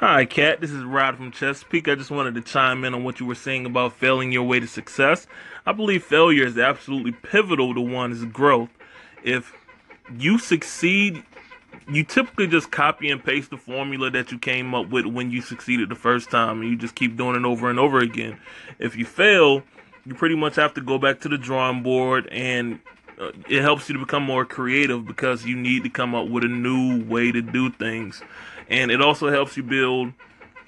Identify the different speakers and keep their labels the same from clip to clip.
Speaker 1: Hi, Kat. This is Rod from Chesapeake. I just wanted to chime in on what you were saying about failing your way to success. I believe failure is absolutely pivotal to one's growth. If you succeed, you typically just copy and paste the formula that you came up with when you succeeded the first time, and you just keep doing it over and over again. If you fail, you pretty much have to go back to the drawing board and uh, it helps you to become more creative because you need to come up with a new way to do things. And it also helps you build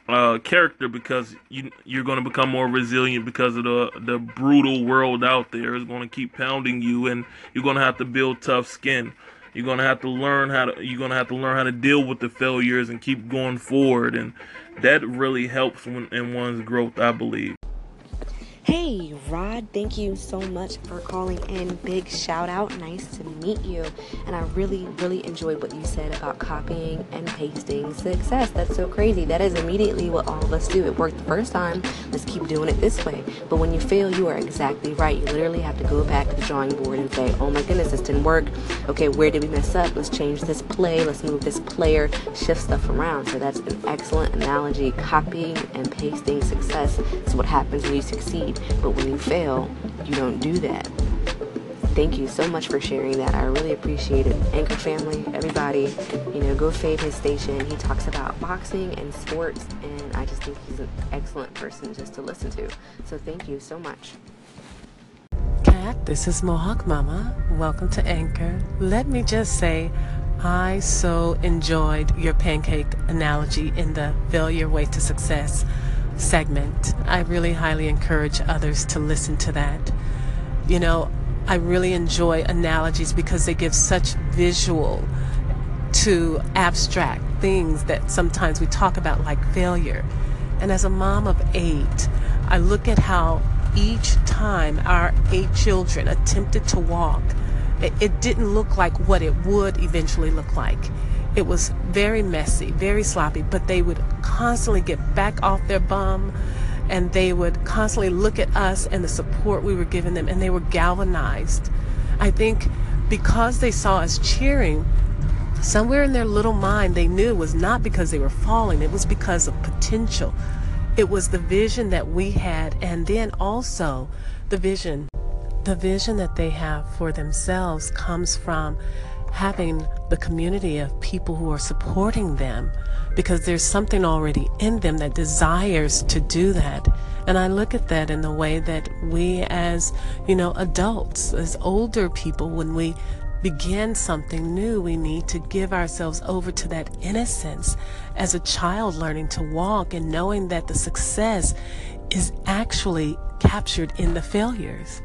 Speaker 1: uh, character because you you're going to become more resilient because of the the brutal world out there is going to keep pounding you and you're going to have to build tough skin. You're going to have to learn how to you're to have to learn how to deal with the failures and keep going forward. And that really helps when, in one's growth i believe
Speaker 2: Hey, Rod, thank you so much for calling in. Big shout out. Nice to meet you. And I really, really enjoyed what you said about copying and pasting success. That's so crazy. That is immediately what all of us do. It worked the first time. Let's keep doing it this way. But when you fail, you are exactly right. You literally have to go back to the drawing board and say, oh my goodness, this didn't work. Okay, where did we mess up? Let's change this play. Let's move this player, shift stuff around. So that's an excellent analogy. Copying and pasting success is what happens when you succeed. But when you fail, you don't do that. Thank you so much for sharing that. I really appreciate it. Anchor family, everybody, you know, go fade his station. He talks about boxing and sports, and I just think he's an excellent person just to listen to. So thank you so much.
Speaker 3: Kat, this is Mohawk Mama. Welcome to Anchor. Let me just say, I so enjoyed your pancake analogy in the failure way to success segment. I really highly encourage others to listen to that. You know, I really enjoy analogies because they give such visual to abstract things that sometimes we talk about, like failure. And as a mom of eight, I look at how each time our eight children attempted to walk, it, it didn't look like what it would eventually look like. It was very messy, very sloppy, but they would constantly get back off their bum and they would constantly look at us and the support we were giving them and they were galvanized. I think because they saw us cheering, somewhere in their little mind they knew it was not because they were falling, it was because of potential. It was the vision that we had and then also the vision. The vision that they have for themselves comes from having the community of people who are supporting them because there's something already in them that desires to do that. And I look at that in the way that we as, you know, adults, as older people, when we begin something new, we need to give ourselves over to that innocence as a child learning to walk and knowing that the success is actually captured in the failures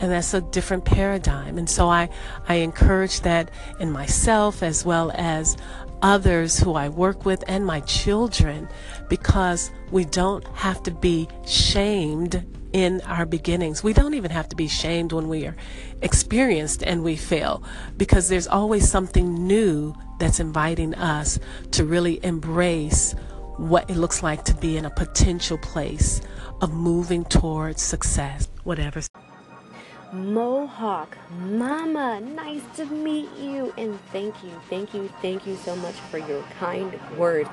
Speaker 3: and that's a different paradigm. And so I, I encourage that in myself as well as others who I work with and my children because we don't have to be shamed in our beginnings. We don't even have to be shamed when we are experienced and we fail because there's always something new that's inviting us to really embrace what it looks like to be in a potential place of moving towards success, whatever.
Speaker 2: Mohawk Mama, nice to meet you. And thank you, thank you, thank you so much for your kind words.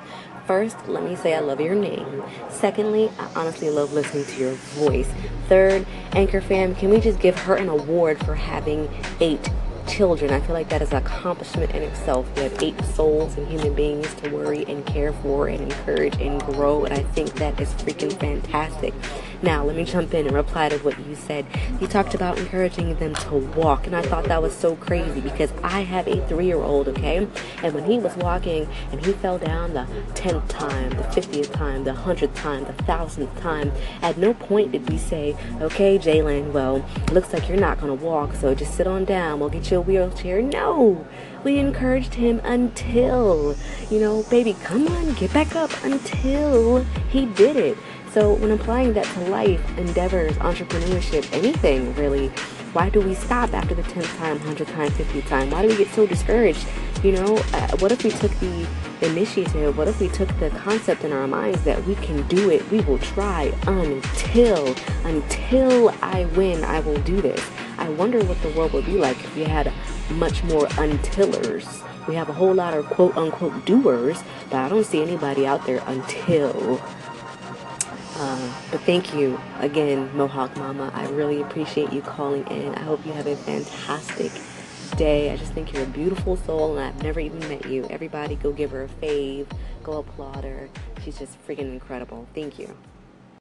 Speaker 2: First, let me say I love your name. Secondly, I honestly love listening to your voice. Third, Anchor fam, can we just give her an award for having eight children. I feel like that is an accomplishment in itself. We have eight souls and human beings to worry and care for and encourage and grow, and I think that is freaking fantastic. Now, let me jump in and reply to what you said. You talked about encouraging them to walk, and I thought that was so crazy because I have a three year old, okay? And when he was walking and he fell down the 10th time, the 50th time, the 100th time, the 1000th time, at no point did we say, okay, Jalen, well, looks like you're not going to walk, so just sit on down. We'll get you a wheelchair. No! We encouraged him until, you know, baby, come on, get back up until he did it. So, when applying that to life, endeavors, entrepreneurship, anything really, why do we stop after the 10th time, 100th time, 50th time? Why do we get so discouraged? You know, uh, what if we took the initiative? What if we took the concept in our minds that we can do it? We will try until, until I win, I will do this. I wonder what the world would be like if we had much more untillers We have a whole lot of quote unquote doers, but I don't see anybody out there until. Uh, but thank you again, Mohawk Mama. I really appreciate you calling in. I hope you have a fantastic day. I just think you're a beautiful soul, and I've never even met you. Everybody, go give her a fave, go applaud her. She's just freaking incredible. Thank you.